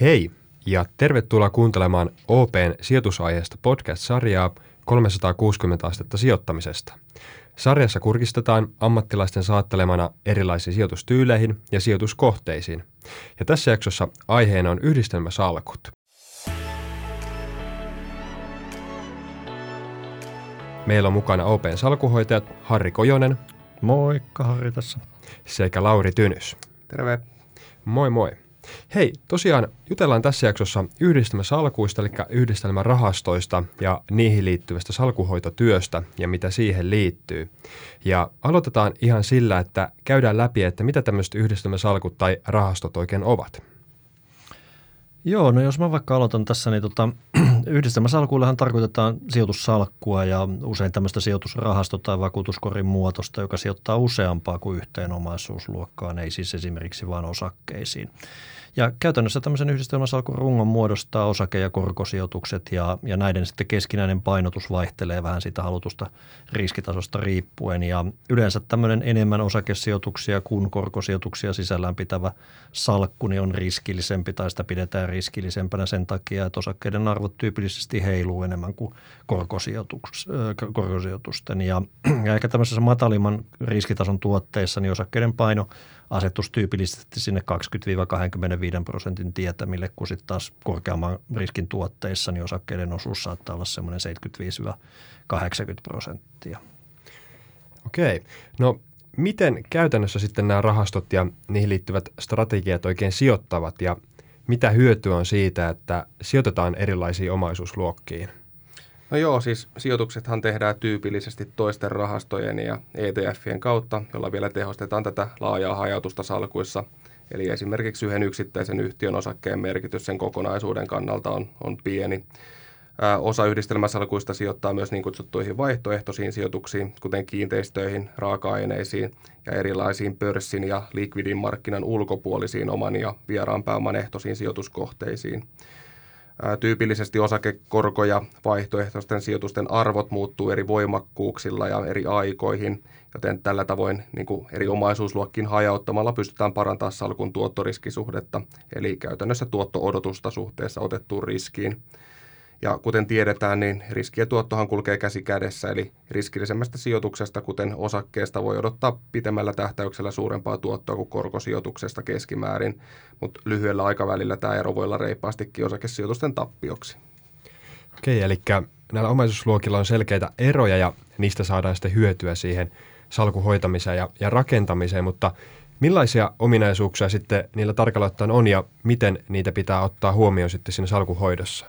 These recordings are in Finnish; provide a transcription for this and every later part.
Hei ja tervetuloa kuuntelemaan OPn sijoitusaiheesta podcast-sarjaa 360 astetta sijoittamisesta. Sarjassa kurkistetaan ammattilaisten saattelemana erilaisiin sijoitustyyleihin ja sijoituskohteisiin. Ja tässä jaksossa aiheena on yhdistelmäsalkut. Meillä on mukana OPn salkuhoitajat Harri Kojonen. Moikka Harri tässä. Sekä Lauri Tynys. Terve. Moi moi. Hei, tosiaan jutellaan tässä jaksossa yhdistelmäsalkuista, eli yhdistelmärahastoista ja niihin liittyvästä salkuhoitotyöstä ja mitä siihen liittyy. Ja aloitetaan ihan sillä, että käydään läpi, että mitä tämmöiset yhdistelmäsalkut tai rahastot oikein ovat. Joo, no jos mä vaikka aloitan tässä, niin tota, yhdistelmäsalkuillehan tarkoitetaan sijoitussalkkua ja usein tämmöistä sijoitusrahasto- tai vakuutuskorin muotosta, joka sijoittaa useampaa kuin yhteen omaisuusluokkaan, ei siis esimerkiksi vain osakkeisiin. Ja käytännössä tämmöisen yhdistelmäsalkun rungon muodostaa osake- ja korkosijoitukset ja, ja näiden sitten keskinäinen painotus vaihtelee vähän siitä halutusta riskitasosta riippuen. Ja yleensä tämmöinen enemmän osakesijoituksia kuin korkosijoituksia sisällään pitävä salkku niin on riskillisempi tai sitä pidetään riskillisempänä sen takia, että osakkeiden arvot tyypillisesti heiluu enemmän kuin korkosijoitusten. Ja, ja ehkä tämmöisessä matalimman riskitason tuotteissa niin osakkeiden paino – asetus tyypillisesti sinne 20-25 prosentin tietämille, kun sitten taas korkeamman riskin tuotteissa niin osakkeiden osuus saattaa olla semmoinen 75-80 prosenttia. Okei. No miten käytännössä sitten nämä rahastot ja niihin liittyvät strategiat oikein sijoittavat ja mitä hyötyä on siitä, että sijoitetaan erilaisiin omaisuusluokkiin? No joo, siis sijoituksethan tehdään tyypillisesti toisten rahastojen ja ETFien kautta, jolla vielä tehostetaan tätä laajaa hajautusta salkuissa. Eli esimerkiksi yhden yksittäisen yhtiön osakkeen merkitys sen kokonaisuuden kannalta on, on pieni. Osa yhdistelmäsalkuista sijoittaa myös niin kutsuttuihin vaihtoehtoisiin sijoituksiin, kuten kiinteistöihin, raaka-aineisiin ja erilaisiin pörssin ja likvidin markkinan ulkopuolisiin oman ja vieraan pääoman ehtoisiin sijoituskohteisiin. Tyypillisesti osakekorko ja vaihtoehtoisten sijoitusten arvot muuttuu eri voimakkuuksilla ja eri aikoihin, joten tällä tavoin niin kuin eri omaisuusluokkiin hajauttamalla pystytään parantamaan salkun tuottoriskisuhdetta, eli käytännössä tuotto-odotusta suhteessa otettuun riskiin. Ja kuten tiedetään, niin riski ja tuottohan kulkee käsi kädessä, eli riskillisemmästä sijoituksesta, kuten osakkeesta, voi odottaa pitemmällä tähtäyksellä suurempaa tuottoa kuin korkosijoituksesta keskimäärin, mutta lyhyellä aikavälillä tämä ero voi olla reippaastikin osakesijoitusten tappioksi. Okei, eli näillä omaisuusluokilla on selkeitä eroja ja niistä saadaan sitten hyötyä siihen salkuhoitamiseen ja, ja rakentamiseen, mutta millaisia ominaisuuksia sitten niillä tarkalla ottaen on ja miten niitä pitää ottaa huomioon sitten siinä salkuhoidossa?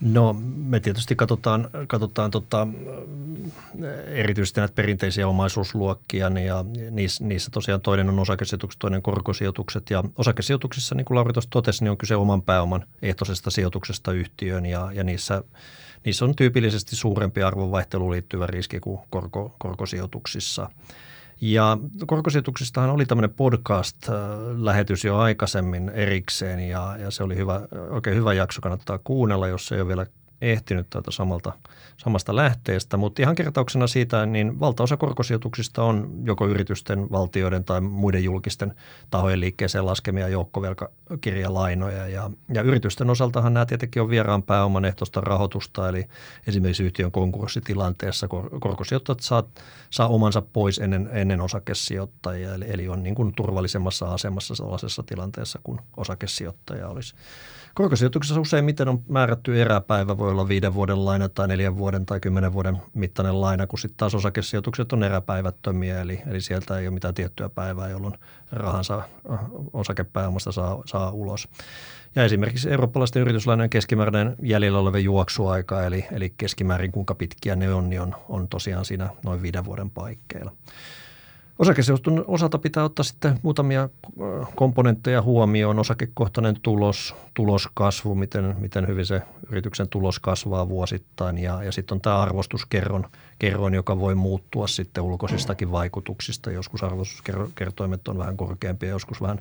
No me tietysti katsotaan, katsotaan tota, erityisesti näitä perinteisiä omaisuusluokkia niin ja niissä, niissä tosiaan toinen on osakesijoitukset, toinen korkosijoitukset. Ja osakesijoituksissa niin kuin Lauri tuossa totesi, niin on kyse oman pääoman ehtoisesta sijoituksesta yhtiöön ja, ja niissä, niissä on tyypillisesti suurempi arvonvaihteluun liittyvä riski kuin korko, korkosijoituksissa – ja korkosijoituksistahan oli tämmöinen podcast-lähetys jo aikaisemmin erikseen ja, ja se oli hyvä, oikein hyvä jakso, kannattaa kuunnella, jos ei ole vielä ehtinyt tuota samalta, samasta lähteestä, mutta ihan kertauksena siitä, niin valtaosa korkosijoituksista on joko yritysten, valtioiden tai muiden julkisten tahojen liikkeeseen laskemia joukkovelkakirjalainoja. Ja, ja yritysten osaltahan nämä tietenkin on vieraan pääoman ehtoista rahoitusta, eli esimerkiksi yhtiön konkurssitilanteessa korkosijoittajat saa, saa omansa pois ennen, ennen osakesijoittajia, eli, eli on niin kuin turvallisemmassa asemassa sellaisessa tilanteessa kuin osakesijoittaja olisi. Korkosijoituksessa useimmiten on määrätty eräpäivä, voi olla viiden vuoden laina tai neljän vuoden tai kymmenen vuoden mittainen laina, kun sitten taas osakesijoitukset on eräpäivättömiä, eli, eli sieltä ei ole mitään tiettyä päivää, jolloin rahansa äh, osakepääomasta saa, saa ulos. Ja esimerkiksi eurooppalaisten yrityslainojen keskimääräinen jäljellä oleva juoksuaika, eli, eli keskimäärin kuinka pitkiä ne on, niin on, on tosiaan siinä noin viiden vuoden paikkeilla. Osakesijoitun osalta pitää ottaa sitten muutamia komponentteja huomioon. Osakekohtainen tulos, tuloskasvu, miten, miten hyvin se yrityksen tulos kasvaa vuosittain ja, ja sitten on tämä arvostuskerron, kerroin, joka voi muuttua sitten ulkoisistakin vaikutuksista. Joskus arvostuskertoimet on vähän korkeampia, joskus vähän,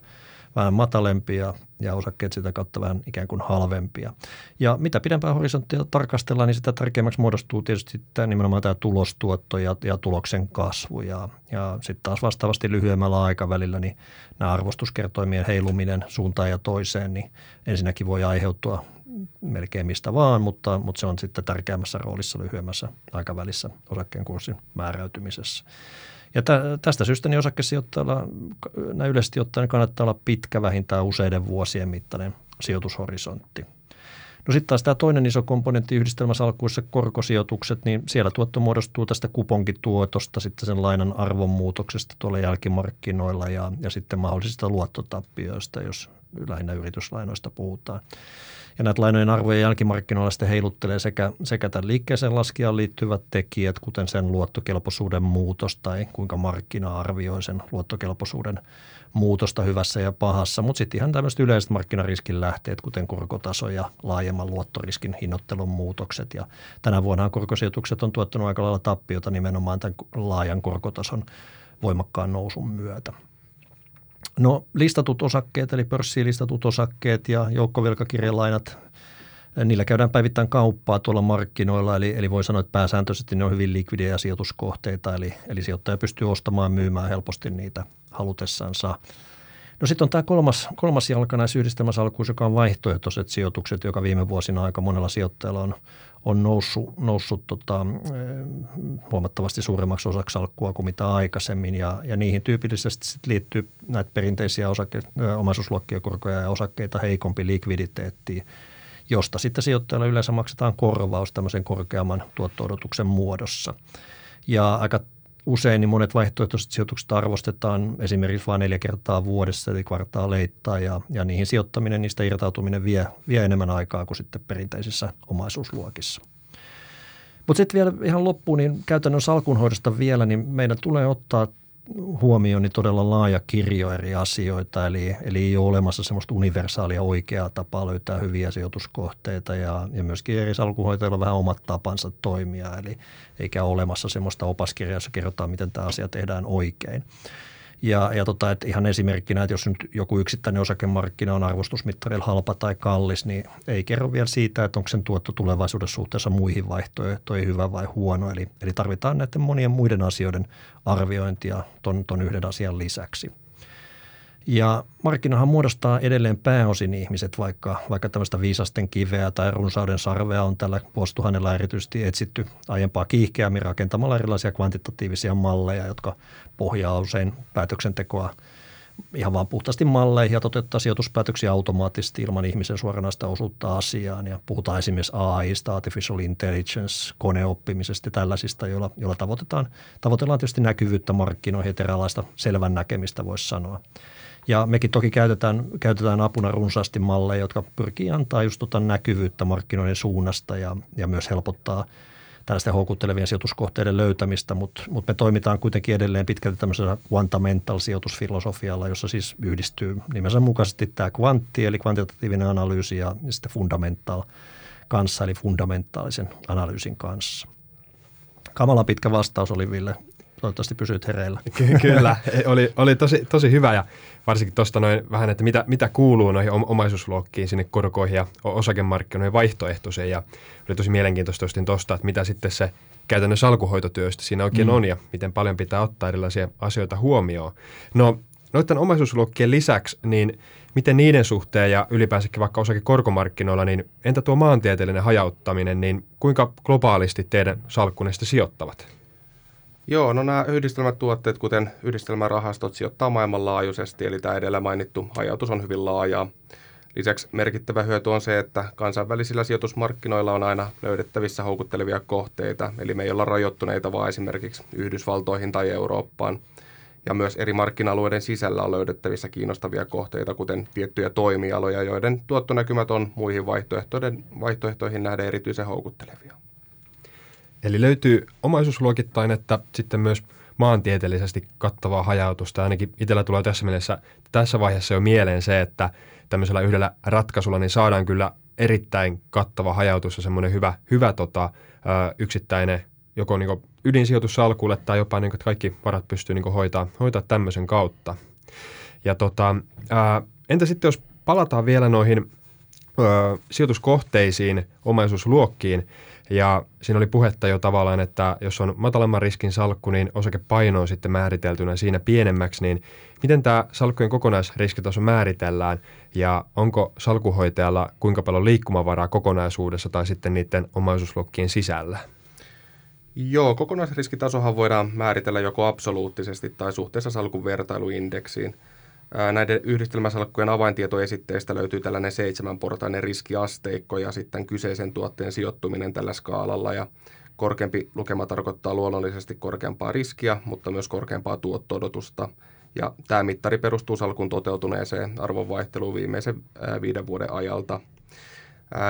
vähän matalempia ja osakkeet sitä kautta vähän ikään kuin halvempia. Ja mitä pidempään horisonttia tarkastellaan, niin sitä tärkeämmäksi muodostuu tietysti tämä, nimenomaan tämä tulostuotto ja, ja tuloksen kasvu. Ja, ja sitten taas vastaavasti lyhyemmällä aikavälillä niin nämä arvostuskertoimien heiluminen suuntaan ja toiseen, niin ensinnäkin voi aiheutua melkein mistä vaan, mutta, mutta se on sitten tärkeämmässä roolissa lyhyemmässä aikavälissä osakkeen kurssin määräytymisessä. Ja tä, tästä syystä niin osakesijoittajalla näin yleisesti ottaen kannattaa olla pitkä vähintään useiden vuosien mittainen sijoitushorisontti. No sitten taas tämä toinen iso komponentti yhdistelmäsalkuissa, korkosijoitukset, niin siellä tuotto muodostuu tästä kuponkituotosta, sitten sen lainan arvonmuutoksesta tuolla jälkimarkkinoilla ja, ja sitten mahdollisista luottotappioista, jos lähinnä yrityslainoista puhutaan. Ja näitä lainojen arvojen jälkimarkkinoilla sitten heiluttelee sekä, sekä tämän liikkeeseen laskijaan liittyvät tekijät, kuten sen luottokelpoisuuden muutos tai kuinka markkina arvioi sen luottokelpoisuuden muutosta hyvässä ja pahassa, mutta sitten ihan tämmöiset yleiset markkinariskin lähteet, kuten korkotaso ja laajemman luottoriskin hinnoittelun muutokset. Ja tänä vuonna korkosijoitukset on tuottanut aika lailla tappiota nimenomaan tämän laajan korkotason voimakkaan nousun myötä. No listatut osakkeet eli pörssiin listatut osakkeet ja joukkovelkakirjalainat, niillä käydään päivittäin kauppaa tuolla markkinoilla, eli, eli voi sanoa, että pääsääntöisesti ne on hyvin likvidejä sijoituskohteita, eli, eli sijoittaja pystyy ostamaan myymään helposti niitä halutessansa. No sitten on tämä kolmas, kolmas jalka näissä yhdistelmäsalkuissa, joka on vaihtoehtoiset sijoitukset, joka viime vuosina aika monella sijoittajalla on, on noussut, noussut tota, eh, huomattavasti suuremmaksi osaksi salkkua kuin mitä aikaisemmin. Ja, ja niihin tyypillisesti sit liittyy näitä perinteisiä osake, eh, omaisuusluokkia, korkoja ja osakkeita heikompi likviditeetti, josta sitten sijoittajalle yleensä maksetaan korvaus tämmöisen korkeamman tuotto-odotuksen muodossa. Ja aika usein niin monet vaihtoehtoiset sijoitukset arvostetaan esimerkiksi vain neljä kertaa vuodessa, eli kvartaaleittain, ja, ja niihin sijoittaminen, niistä irtautuminen vie, vie enemmän aikaa kuin sitten perinteisissä omaisuusluokissa. Mutta sitten vielä ihan loppuun, niin käytännön salkunhoidosta vielä, niin meidän tulee ottaa huomioon niin todella laaja kirjo eri asioita, eli, eli ei ole olemassa semmoista universaalia oikeaa tapaa löytää hyviä sijoituskohteita ja, ja myöskin eri salkuhoitajilla vähän omat tapansa toimia, eli eikä ole olemassa semmoista opaskirjaa, jossa kerrotaan, miten tämä asia tehdään oikein. Ja, ja tota, että ihan esimerkkinä, että jos nyt joku yksittäinen osakemarkkina on arvostusmittarilla halpa tai kallis, niin ei kerro vielä siitä, että onko sen tuotto tulevaisuudessa suhteessa muihin vaihtoehtoihin hyvä vai huono. Eli, eli tarvitaan näiden monien muiden asioiden arviointia ton, ton yhden asian lisäksi. Ja markkinahan muodostaa edelleen pääosin ihmiset, vaikka, vaikka tämmöistä viisasten kiveä tai runsauden sarvea on tällä vuosituhannella erityisesti etsitty aiempaa kiihkeämmin rakentamalla erilaisia kvantitatiivisia malleja, jotka pohjaa usein päätöksentekoa ihan vaan puhtaasti malleihin ja toteuttaa sijoituspäätöksiä automaattisesti ilman ihmisen suoranaista osuutta asiaan. Ja puhutaan esimerkiksi AIsta, Artificial Intelligence, koneoppimisesta ja tällaisista, joilla, joilla tavoitetaan, tavoitellaan tietysti näkyvyyttä markkinoihin ja selvän näkemistä voisi sanoa. Ja mekin toki käytetään, käytetään apuna runsaasti malleja, jotka pyrkii antaa just tota näkyvyyttä markkinoiden suunnasta ja, ja myös helpottaa tällaisten houkuttelevien sijoituskohteiden löytämistä, mutta, mutta me toimitaan kuitenkin edelleen pitkälti tämmöisellä quantamental sijoitusfilosofialla, jossa siis yhdistyy nimensä mukaisesti tämä kvantti, eli kvantitatiivinen analyysi ja sitten fundamental kanssa, eli fundamentaalisen analyysin kanssa. Kamala pitkä vastaus oli Ville Toivottavasti pysyt hereillä. Kyllä, oli, oli tosi, tosi hyvä ja varsinkin tuosta noin vähän, että mitä, mitä kuuluu noihin omaisuusluokkiin sinne korkoihin ja osakemarkkinoihin vaihtoehtoiseen ja oli tosi mielenkiintoista tuosta, että mitä sitten se käytännön salkuhoitotyöstä siinä oikein mm. on ja miten paljon pitää ottaa erilaisia asioita huomioon. No noiden omaisuusluokkien lisäksi, niin miten niiden suhteen ja ylipäänsäkin vaikka osakekorkomarkkinoilla, niin entä tuo maantieteellinen hajauttaminen, niin kuinka globaalisti teidän salkkunne sijoittavat? Joo, no nämä yhdistelmätuotteet, kuten yhdistelmärahastot, sijoittaa maailmanlaajuisesti, eli tämä edellä mainittu hajautus on hyvin laaja. Lisäksi merkittävä hyöty on se, että kansainvälisillä sijoitusmarkkinoilla on aina löydettävissä houkuttelevia kohteita, eli me ei olla rajoittuneita vaan esimerkiksi Yhdysvaltoihin tai Eurooppaan. Ja myös eri markkina-alueiden sisällä on löydettävissä kiinnostavia kohteita, kuten tiettyjä toimialoja, joiden tuottonäkymät on muihin vaihtoehtoihin nähden erityisen houkuttelevia. Eli löytyy omaisuusluokittain, että sitten myös maantieteellisesti kattavaa hajautusta. Ainakin itsellä tulee tässä mielessä tässä vaiheessa jo mieleen se, että tämmöisellä yhdellä ratkaisulla niin saadaan kyllä erittäin kattava hajautus ja semmoinen hyvä, hyvä tota, yksittäinen joko niin ydinsijoitus salkulle tai jopa niin kuin, että kaikki varat pystyy niin hoitaa, hoitaa tämmöisen kautta. Ja tota, ää, entä sitten jos palataan vielä noihin ö, sijoituskohteisiin, omaisuusluokkiin, ja siinä oli puhetta jo tavallaan, että jos on matalamman riskin salkku, niin osakepaino on sitten määriteltynä siinä pienemmäksi, niin miten tämä salkkujen kokonaisriskitaso määritellään ja onko salkuhoitajalla kuinka paljon liikkumavaraa kokonaisuudessa tai sitten niiden omaisuusluokkien sisällä? Joo, kokonaisriskitasohan voidaan määritellä joko absoluuttisesti tai suhteessa salkun vertailuindeksiin – Näiden yhdistelmäsalkkujen avaintietoesitteistä löytyy tällainen seitsemänportainen riskiasteikko ja sitten kyseisen tuotteen sijoittuminen tällä skaalalla. Ja korkeampi lukema tarkoittaa luonnollisesti korkeampaa riskiä, mutta myös korkeampaa tuottodotusta. Ja tämä mittari perustuu salkun toteutuneeseen arvonvaihteluun viimeisen viiden vuoden ajalta –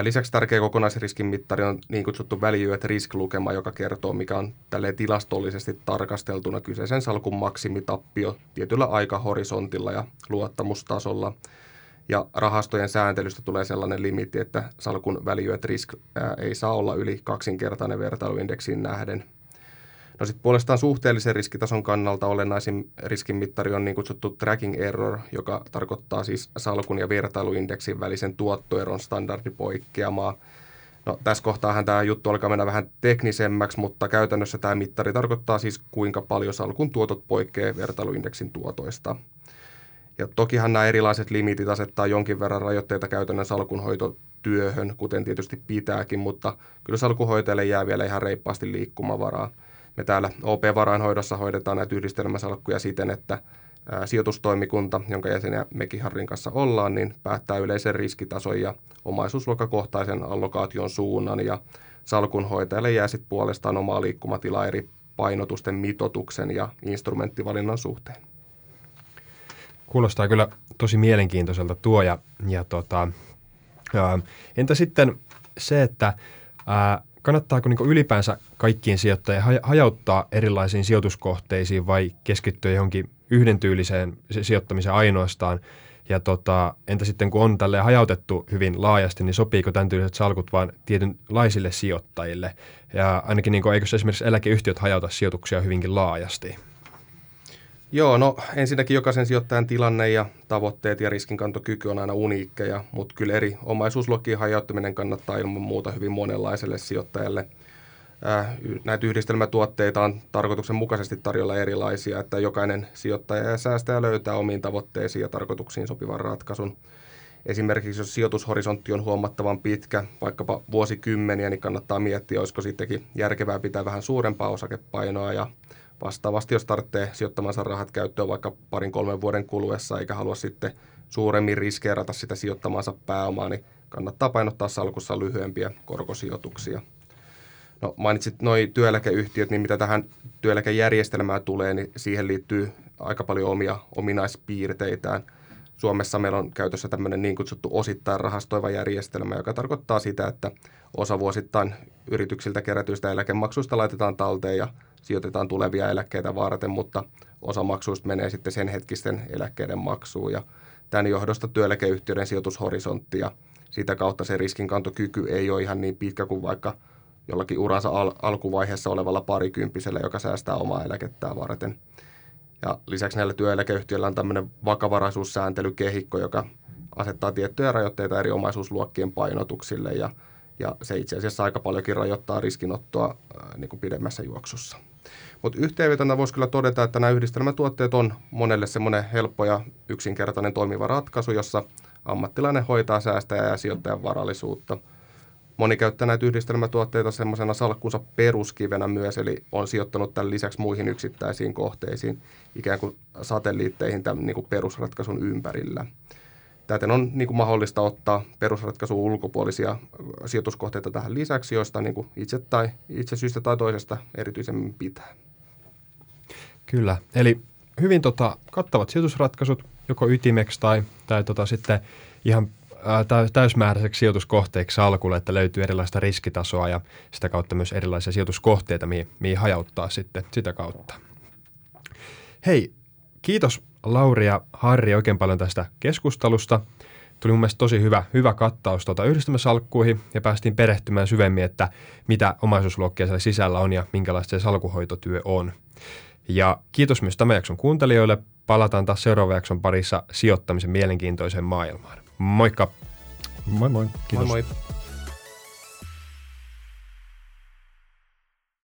Lisäksi tärkeä kokonaisriskin mittari on niin kutsuttu value at risk-lukema, joka kertoo, mikä on tälle tilastollisesti tarkasteltuna kyseisen salkun maksimitappio tietyllä aikahorisontilla ja luottamustasolla. Ja rahastojen sääntelystä tulee sellainen limitti, että salkun value at risk ei saa olla yli kaksinkertainen vertailuindeksiin nähden – No sitten puolestaan suhteellisen riskitason kannalta olennaisin riskinmittari on niin kutsuttu tracking error, joka tarkoittaa siis salkun ja vertailuindeksin välisen tuottoeron standardipoikkeamaa. No, tässä kohtaahan tämä juttu alkaa mennä vähän teknisemmäksi, mutta käytännössä tämä mittari tarkoittaa siis kuinka paljon salkun tuotot poikkeaa vertailuindeksin tuotoista. Ja tokihan nämä erilaiset limitit asettaa jonkin verran rajoitteita käytännön salkunhoitotyöhön, kuten tietysti pitääkin, mutta kyllä salkunhoitajalle jää vielä ihan reippaasti liikkumavaraa – me täällä OP-varainhoidossa hoidetaan näitä yhdistelmäsalkkuja siten, että sijoitustoimikunta, jonka jäseniä mekin Harrin kanssa ollaan, niin päättää yleisen riskitason ja omaisuusluokkakohtaisen allokaation suunnan ja salkunhoitajalle jää sitten puolestaan omaa liikkumatilaa eri painotusten mitotuksen ja instrumenttivalinnan suhteen. Kuulostaa kyllä tosi mielenkiintoiselta tuo ja, ja tota, ää, entä sitten se, että ää, kannattaako niin ylipäänsä kaikkien sijoittajien hajauttaa erilaisiin sijoituskohteisiin vai keskittyä johonkin yhdentyyliseen sijoittamiseen ainoastaan? Ja tota, entä sitten kun on tälle hajautettu hyvin laajasti, niin sopiiko tämän tyyliset salkut vain tietynlaisille sijoittajille? Ja ainakin niin kuin, eikö esimerkiksi eläkeyhtiöt hajauta sijoituksia hyvinkin laajasti? Joo, no ensinnäkin jokaisen sijoittajan tilanne ja tavoitteet ja riskinkantokyky on aina uniikkeja, mutta kyllä eri omaisuusluokkien hajauttaminen kannattaa ilman muuta hyvin monenlaiselle sijoittajalle. Äh, näitä yhdistelmätuotteita on tarkoituksenmukaisesti tarjolla erilaisia, että jokainen sijoittaja ja säästäjä löytää omiin tavoitteisiin ja tarkoituksiin sopivan ratkaisun. Esimerkiksi jos sijoitushorisontti on huomattavan pitkä, vaikkapa vuosikymmeniä, niin kannattaa miettiä, olisiko sittenkin järkevää pitää vähän suurempaa osakepainoa ja Vastaavasti, jos tarvitsee sijoittamansa rahat käyttöön vaikka parin kolmen vuoden kuluessa eikä halua sitten suuremmin riskeerata sitä sijoittamansa pääomaa, niin kannattaa painottaa salkussa lyhyempiä korkosijoituksia. No mainitsit noin työeläkeyhtiöt, niin mitä tähän työeläkejärjestelmään tulee, niin siihen liittyy aika paljon omia ominaispiirteitään. Suomessa meillä on käytössä tämmöinen niin kutsuttu osittain rahastoiva järjestelmä, joka tarkoittaa sitä, että osa vuosittain yrityksiltä kerätyistä eläkemaksuista laitetaan talteen ja sijoitetaan tulevia eläkkeitä varten, mutta osa maksuista menee sitten sen hetkisten eläkkeiden maksuun ja tämän johdosta työeläkeyhtiöiden sijoitushorisontti ja sitä kautta se riskinkantokyky ei ole ihan niin pitkä kuin vaikka jollakin uransa al- alkuvaiheessa olevalla parikymppisellä, joka säästää omaa eläkettää varten. Ja lisäksi näillä työeläkeyhtiöillä on tämmöinen vakavaraisuussääntelykehikko, joka asettaa tiettyjä rajoitteita eri omaisuusluokkien painotuksille ja, ja se itse asiassa aika paljonkin rajoittaa riskinottoa ää, niin kuin pidemmässä juoksussa. Mutta yhteenvetona voisi kyllä todeta, että nämä yhdistelmätuotteet on monelle semmoinen helppo ja yksinkertainen toimiva ratkaisu, jossa ammattilainen hoitaa säästäjä ja sijoittajan varallisuutta. Moni käyttää näitä yhdistelmätuotteita semmoisena salkkunsa peruskivenä myös, eli on sijoittanut tämän lisäksi muihin yksittäisiin kohteisiin, ikään kuin satelliitteihin tämän niin kuin perusratkaisun ympärillä. Täten on niin kuin mahdollista ottaa perusratkaisun ulkopuolisia sijoituskohteita tähän lisäksi, joista niin kuin itse, tai, itse syystä tai toisesta erityisemmin pitää. Kyllä, eli hyvin tota, kattavat sijoitusratkaisut, joko ytimeksi tai, tai tota, sitten ihan täysmääräiseksi sijoituskohteeksi salkulle, että löytyy erilaista riskitasoa ja sitä kautta myös erilaisia sijoituskohteita, mihin, mihin hajauttaa sitten sitä kautta. Hei, kiitos Lauri ja Harri oikein paljon tästä keskustelusta. Tuli mun mielestä tosi hyvä, hyvä kattaus tuota yhdistelmäsalkkuihin ja päästiin perehtymään syvemmin, että mitä omaisuusluokkia siellä sisällä on ja minkälaista se salkuhoitotyö on. Ja kiitos myös tämän jakson kuuntelijoille. palataan taas seuraavan jakson parissa sijoittamisen mielenkiintoiseen maailmaan. Moikka! Moi moi. Kiitos. Moi moi.